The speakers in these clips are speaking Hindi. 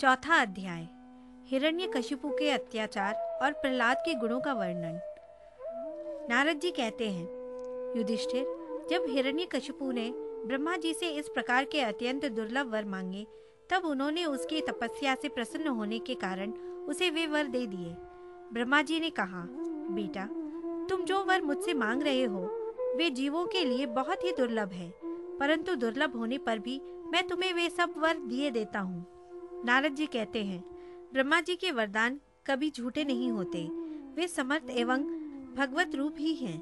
चौथा अध्याय, हिरण्यकशिपु के अत्याचार और प्रहलाद के गुणों का वर्णन। नारद जी कहते हैं, युधिष्ठिर, जब हिरण्यकशिपु ने ब्रह्मा जी से इस प्रकार के अत्यंत दुर्लभ वर मांगे, तब उन्होंने उसकी तपस्या से प्रसन्न होने के कारण उसे वे वर दे दिए। ब्रह्मा जी ने कहा, बेटा, तुम जो वर मुझसे मांग रहे हो, वे जीवों के लिए बहुत ही दुर्लभ है, परंतु दुर्लभ होने पर भी मैं तुम्हें वे सब वर दिए देता हूँ। नारद जी कहते हैं, ब्रह्मा जी के वरदान कभी झूठे नहीं होते। वे समर्थ एवं भगवत रूप ही हैं।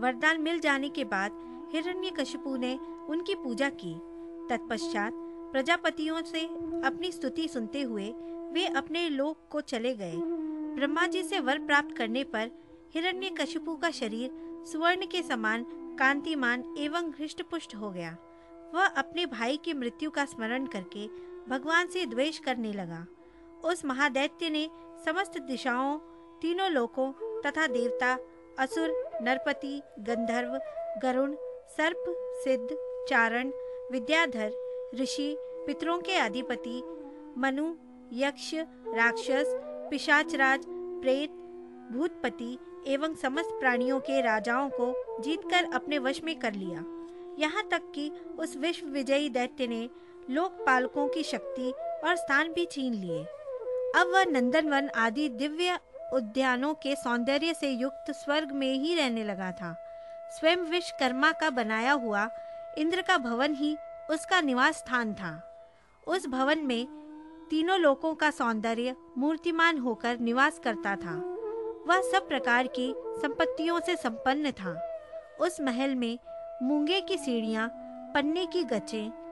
वरदान मिल जाने के बाद हिरण्यकशिपु ने उनकी पूजा की। तत्पश्चात प्रजापतियों से अपनी स्तुति सुनते हुए वे अपने लोक को चले गए। ब्रह्मा जी से वर प्राप्त करने पर हिरण्यकशिपु का शरीर सुवर्ण के समान कांतिमान एवं हृष्ट पुष्ट हो गया। वह अपने भाई की मृत्यु का स्मरण करके भगवान से द्वेष करने लगा। उस महादैत्य ने समस्त दिशाओं, तीनों लोकों तथा देवता, असुर, नरपति, गंधर्व, गरुण, सर्प, सिद्ध, चारण, विद्याधर, ऋषि, पितरों के अधिपति, मनु, यक्ष, राक्षस, पिशाचराज, प्रेत, भूतपति एवं समस्त प्राणियों के राजाओं को जीतकर अपने वश में कर लिया। यहाँ तक कि उस विश्व विजयी दैत्य ने लोकपालकों की शक्ति और स्थान भी छीन लिए। अब वह नंदनवन आदि दिव्य उद्यानों के सौंदर्य से युक्त स्वर्ग में ही रहने लगा था। स्वयं विश्वकर्मा का बनाया हुआ इंद्र का भवन ही उसका निवास स्थान था। उस भवन में तीनों लोकों का सौंदर्य मूर्तिमान होकर निवास करता था। वह सब प्रकार की संपत्तियों से संपन्न था। उस महल में मूँगे की सीढ़ियाँ, पन्ने की गचे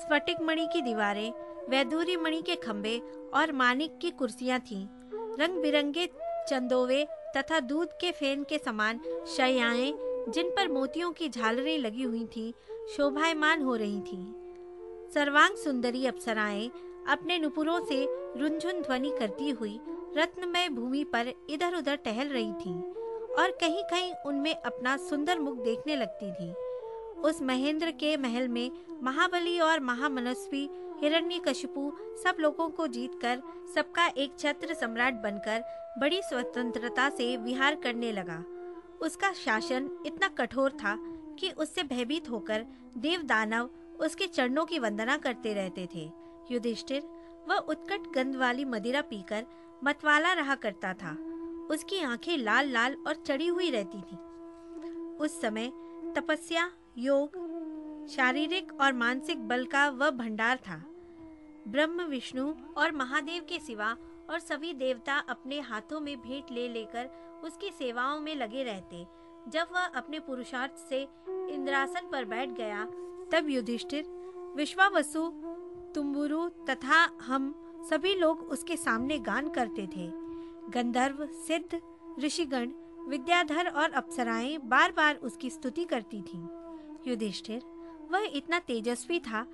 स्फटिक मणि की दीवारें वैदूरी मणि के खंभे और मानिक की कुर्सियाँ थीं। रंग बिरंगे चंदोवे तथा दूध के फेन के समान शयाएँ, जिन पर मोतियों की झालरें लगी हुई थीं, शोभायमान हो रही थीं। सर्वांग सुंदरी अप्सराएँ अपने नुपुरों से रुंझुन ध्वनि करती हुई रत्नमय भूमि पर इधर उधर टहल रही थीं और कहीं कहीं उनमें अपना सुंदर मुख देखने लगती थीं। उस महेंद्र के महल में महाबली और महामनस्वी हिरण्य हिरण्यकशिपु सब लोगों को जीतकर, सबका एक छत्र सम्राट बनकर बड़ी स्वतंत्रता से विहार करने लगा। उसका शासन इतना कठोर था कि उससे भयभीत होकर देव दानव उसके चरणों की वंदना करते रहते थे। युधिष्ठिर वह उत्कट गंध वाली मदिरा पीकर मतवाला रहा करता था। उसकी आँखें लाल लाल और चढ़ी हुई रहती थी। उस समय तपस्या योग, शारीरिक और मानसिक बल का वह भंडार था। ब्रह्म, विष्णु और महादेव के सिवा और सभी देवता अपने हाथों में भेंट ले लेकर उसकी सेवाओं में लगे रहते। जब वह अपने पुरुषार्थ से इंद्रासन पर बैठ गया, तब युधिष्ठिर, विश्वावसु, तुम्बुरु तथा हम सभी लोग उसके सामने गान करते थे। गंधर्व, सिद्ध, ऋषिगण, विद्याधर और अप्सराएँ बार बार उसकी स्तुति करती थीं। युधिष्ठिर, वह इतना तेजस्वी था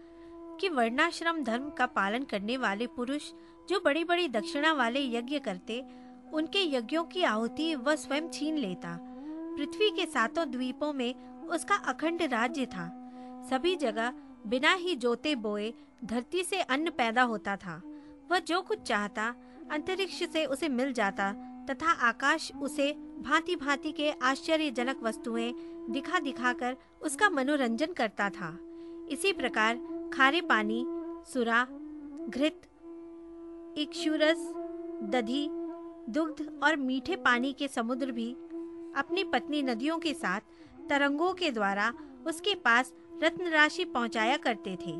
कि वर्णाश्रम धर्म का पालन करने वाले पुरुष जो बड़ी बड़ी दक्षिणा वाले यज्ञ करते, उनके यज्ञों की आहुति वह स्वयं छीन लेता। पृथ्वी के सातों द्वीपों में उसका अखंड राज्य था। सभी जगह बिना ही जोते बोए धरती से अन्न पैदा होता था। वह जो कुछ चाहता, अंतरिक्ष से उसे मिल जाता तथा आकाश उसे भांति भांति के आश्चर्यजनक वस्तुएँ दिखा दिखाकर उसका मनोरंजन करता था। इसी प्रकार खारे पानी सुरा, घृत इक्षुरस दधी, दुग्ध और मीठे पानी के समुद्र भी अपनी पत्नी नदियों के साथ तरंगों के द्वारा उसके पास रत्न राशि पहुँचाया करते थे।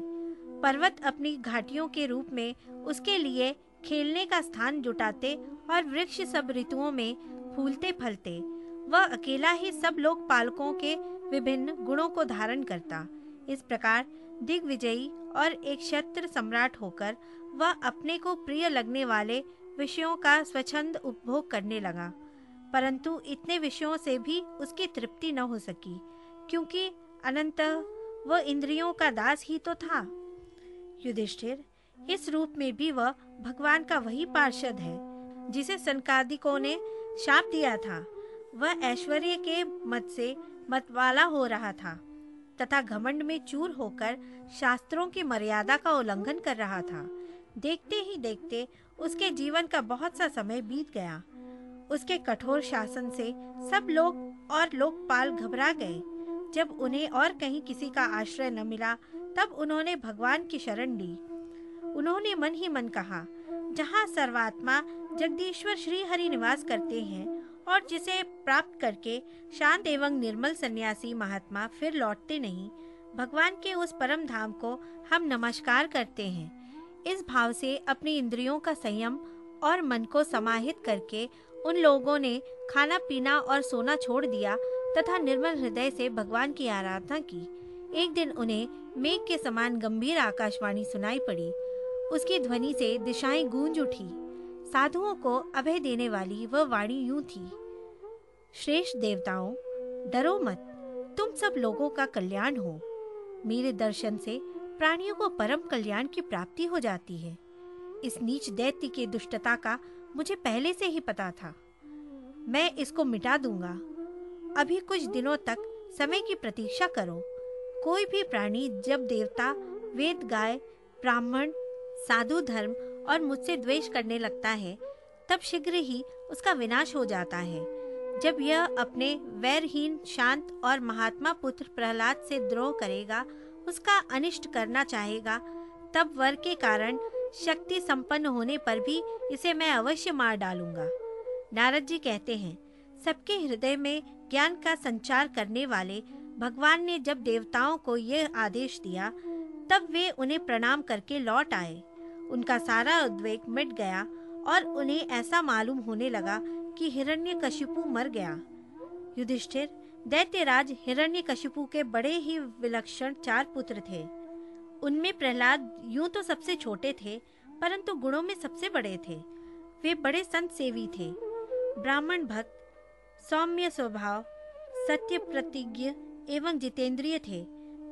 पर्वत अपनी घाटियों के रूप में उसके लिए खेलने का स्थान जुटाते और वृक्ष सब ऋतुओं में फूलते फलते, वह अकेला ही सब लोग पालकों के विभिन्न गुणों को धारण करता। इस प्रकार दिग्विजयी और एक क्षत्र सम्राट होकर वह अपने को प्रिय लगने वाले विषयों का स्वच्छंद उपभोग करने लगा। परंतु इतने विषयों से भी उसकी तृप्ति न हो सकी, क्योंकि अनंत वह इंद्रियों का दास ही तो था। युधिष्ठिर इस रूप में भी वह भगवान का वही पार्षद है, जिसे संकादिकों ने शाप दिया था। वह ऐश्वर्य के मत से मतवाला हो रहा था, तथा घमंड में चूर होकर शास्त्रों की मर्यादा का उल्लंघन कर रहा था। देखते ही देखते उसके जीवन का बहुत सा समय बीत गया। उसके कठोर शासन से सब लोग और लोकपाल घबरा गए। जब उन्हें और कहीं किसी का आश्रय न मिला, तब उन्होंने भगवान की शरण ली। उन्होंने मन ही मन कहा, जहाँ सर्वात्मा जगदीश्वर श्री हरि निवास करते हैं और जिसे प्राप्त करके शांत एवं निर्मल सन्यासी महात्मा फिर लौटते नहीं, भगवान के उस परम धाम को हम नमस्कार करते हैं। इस भाव से अपनी इंद्रियों का संयम और मन को समाहित करके उन लोगों ने खाना, पीना और सोना छोड़ दिया तथा निर्मल हृदय से भगवान की आराधना की। एक दिन उन्हें मेघ के समान गंभीर आकाशवाणी सुनाई पड़ी। उसकी ध्वनि से दिशाएँ गूंज उठी। साधुओं को अभय देने वाली वह वाणी यूँ थी, श्रेष्ठ देवताओं, डरो मत, तुम सब लोगों का कल्याण हो। मेरे दर्शन से प्राणियों को परम कल्याण की प्राप्ति हो जाती है। इस नीच दैत्य की दुष्टता का मुझे पहले से ही पता था। मैं इसको मिटा दूँगा। अभी कुछ दिनों तक समय की प्रतीक्षा करो। कोई भी प्राणी जब देवता, वेद गाय, ब्राह्मण साधु धर्म और मुझसे द्वेष करने लगता है, तब शीघ्र ही उसका विनाश हो जाता है। जब यह अपने वैरहीन, शांत और महात्मा पुत्र प्रहलाद से द्रोह करेगा, उसका अनिष्ट करना चाहेगा, तब वर के कारण शक्ति संपन्न होने पर भी इसे मैं अवश्य मार डालूँगा। नारद जी कहते हैं, सबके हृदय में ज्ञान का संचार करने वाले भगवान ने जब देवताओं को यह आदेश दिया, तब वे उन्हें प्रणाम करके लौट आए। उनका सारा उद्वेग मिट गया और उन्हें ऐसा मालूम होने लगा कि हिरण्यकशिपु मर गया। युधिष्ठिर, दैत्यराज हिरण्यकशिपु के बड़े ही विलक्षण चार पुत्र थे। उनमें प्रहलाद यूँ तो सबसे छोटे थे, परंतु गुणों में सबसे बड़े थे। वे बड़े संत सेवी थे। ब्राह्मण भक्त, सौम्य स्वभाव, सत्य प्रतिज्ञ एवं जितेंद्रिय थे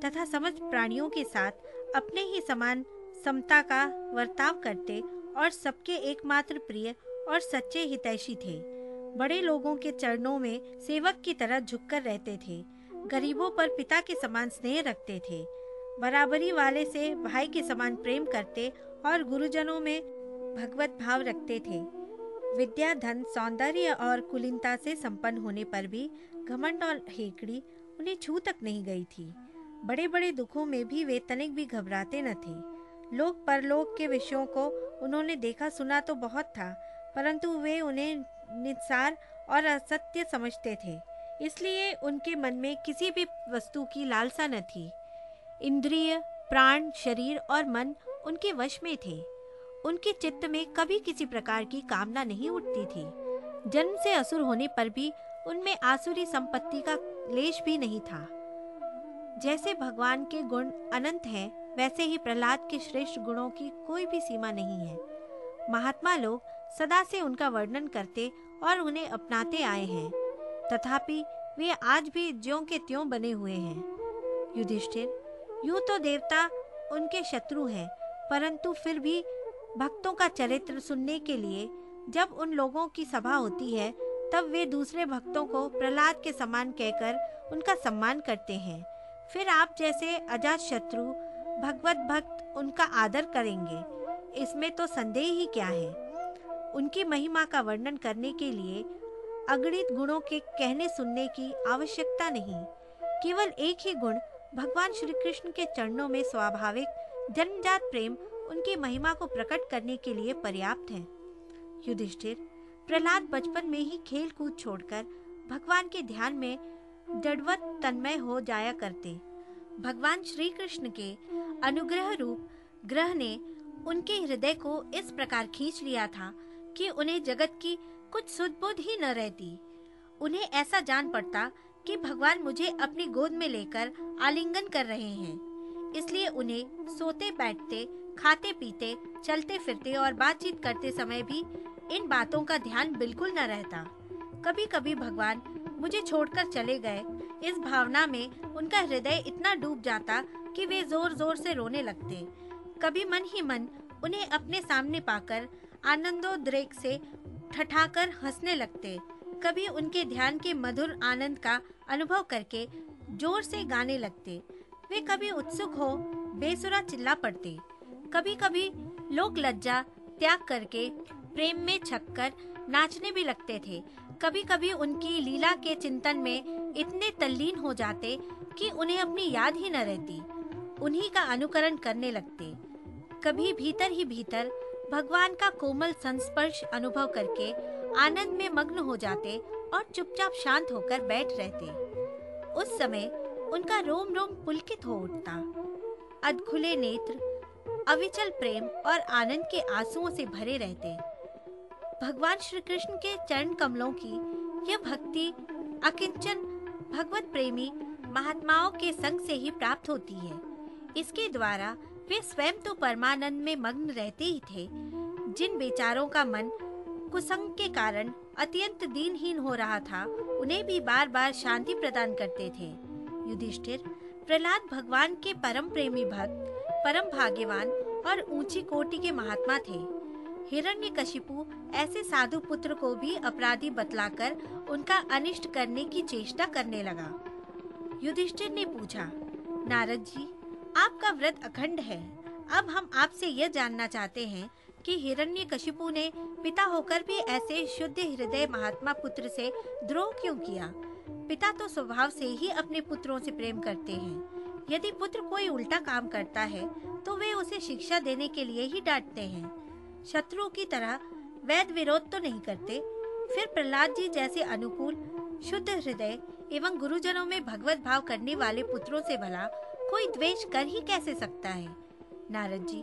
तथा समस्त प्राणियों के साथ अपने ही समान समता का वर्ताव करते और सबके एकमात्र प्रिय और सच्चे हितैषी थे। बड़े लोगों के चरणों में सेवक की तरह झुककर रहते थे। गरीबों पर पिता के समान स्नेह रखते थे। बराबरी वाले से भाई के समान प्रेम करते और गुरुजनों में भगवत भाव रखते थे। विद्या, धन, सौंदर्य और कुलीनता से संपन्न होने पर भी घमंड और हेकड़ी उन्हें छू तक नहीं गई थी। बड़े बड़े दुखों में भी वे तनिक भी घबराते न थे। लोक परलोक के विषयों को उन्होंने देखा, सुना तो बहुत था, परंतु वे उन्हें निस्सार और असत्य समझते थे। इसलिए उनके मन में किसी भी वस्तु की लालसा न थी। इंद्रिय, प्राण, शरीर और मन उनके वश में थे। उनके चित्त में कभी किसी प्रकार की कामना नहीं उठती थी। जन्म से असुर होने पर भी उनमें आसुरी संपत्ति का लेश भी नहीं था। जैसे भगवान के गुण अनंत हैं वैसे ही प्रहलाद के श्रेष्ठ गुणों की कोई भी सीमा नहीं है। महात्मा लोग सदा से उनका वर्णन करते और उन्हें अपनाते आए हैं। तथापि वे आज भी ज्यों के त्यों बने हुए हैं। युधिष्ठिर, यूँ तो देवता उनके शत्रु हैं, परंतु फिर भी भक्तों का चरित्र सुनने के लिए जब उन लोगों की सभा होती है, तब वे दूसरे भक्तों को प्रहलाद के समान कहकर उनका सम्मान करते हैं। फिर आप जैसे अजात शत्रु भगवत भक्त उनका आदर करेंगे। इसमें तो संदेह ही क्या है? उनकी महिमा का वर्णन करने के लिए अगणित गुणों के कहने सुनने की आवश्यकता नहीं। केवल एक ही गुण भगवान श्री कृष्ण के चरणों में स्वाभाविक जन्मजात प्रेम उनकी महिमा को प्रकट करने के लिए पर्याप्त है। युधिष्ठिर, प्रहलाद बचपन में ही खेल कूद छोड़कर भगवान के ध्यान में जड़वत तन्मय हो जाया करते। भगवान श्री कृष्ण के अनुग्रह रूप ग्रह ने उनके हृदय को इस प्रकार खींच लिया था कि उन्हें जगत की कुछ सुदबुद ही न रहती। उन्हें ऐसा जान पड़ता कि भगवान मुझे अपनी गोद में लेकर आलिंगन कर रहे हैं। इसलिए उन्हें सोते, बैठते, खाते, पीते, चलते, फिरते और बातचीत करते समय भी इन बातों का ध्यान बिल्कुल न रहता। कभी कभी भगवान मुझे छोड़कर चले गए। इस भावना में उनका हृदय इतना डूब जाता कि वे ज़ोर ज़ोर से रोने लगते। कभी मन ही मन उन्हें अपने सामने पाकर आनंदोद्रेक से ठठाकर हंसने लगते। कभी उनके ध्यान के मधुर आनंद का अनुभव करके ज़ोर से गाने लगते। वे कभी उत्सुक हो, बेसुरा चिल्ला पड़ते। कभी कभी लोग लज्जा त्याग करके प्रेम में छक्कर नाचने भी लगते थे। कभी कभी उनकी लीला के चिंतन में इतने तल्लीन हो जाते कि उन्हें अपनी याद ही न रहती। उन्हीं का अनुकरण करने लगते। कभी भीतर ही भीतर भगवान का कोमल संस्पर्श अनुभव करके आनंद में मग्न हो जाते और चुपचाप शांत होकर बैठ रहते। उस समय उनका रोम रोम पुलकित हो उठता। अधखुले नेत्र, अविचल प्रेम और आनंद के आंसुओं से भरे रहते। भगवान श्री कृष्ण के चरण कमलों की यह भक्ति अकिंचन भगवत प्रेमी महात्माओं के संग से ही प्राप्त होती है। इसके द्वारा वे स्वयं तो परमानंद में मग्न रहते ही थे। जिन बेचारों का मन कुसंग के कारण अत्यंत दीनहीन हो रहा था, उन्हें भी बार बार शांति प्रदान करते थे। युधिष्ठिर, प्रहलाद भगवान के परम प्रेमी भक्त, परम भाग्यवान और ऊँची कोटि के महात्मा थे। हिरण्य हिरण्यकशिपु ऐसे साधु पुत्र को भी अपराधी बतलाकर उनका अनिष्ट करने की चेष्टा करने लगा। युधिष्ठिर ने पूछा, नारद जी आपका व्रत अखंड है। अब हम आपसे यह जानना चाहते हैं कि हिरण्यकशिपु ने पिता होकर भी ऐसे शुद्ध हृदय महात्मा पुत्र से द्रोह क्यों किया? पिता तो स्वभाव से ही अपने पुत्रों से प्रेम करते हैं। यदि पुत्र कोई उल्टा काम करता है तो वे उसे शिक्षा देने के लिए ही डांटते हैं। शत्रुओं की तरह वैध विरोध तो नहीं करते। फिर प्रहलाद जी जैसे अनुकूल, शुद्ध हृदय एवं गुरुजनों में भगवत भाव करने वाले पुत्रों से भला कोई द्वेष कर ही कैसे सकता है? नारद जी,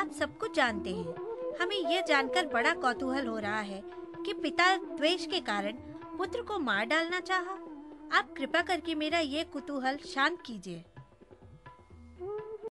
आप सब कुछ जानते हैं। हमें यह जानकर बड़ा कौतूहल हो रहा है कि पिता द्वेष के कारण पुत्र को मार डालना चाहा। आप कृपा करके मेरा ये कुतूहल शांत कीजिए।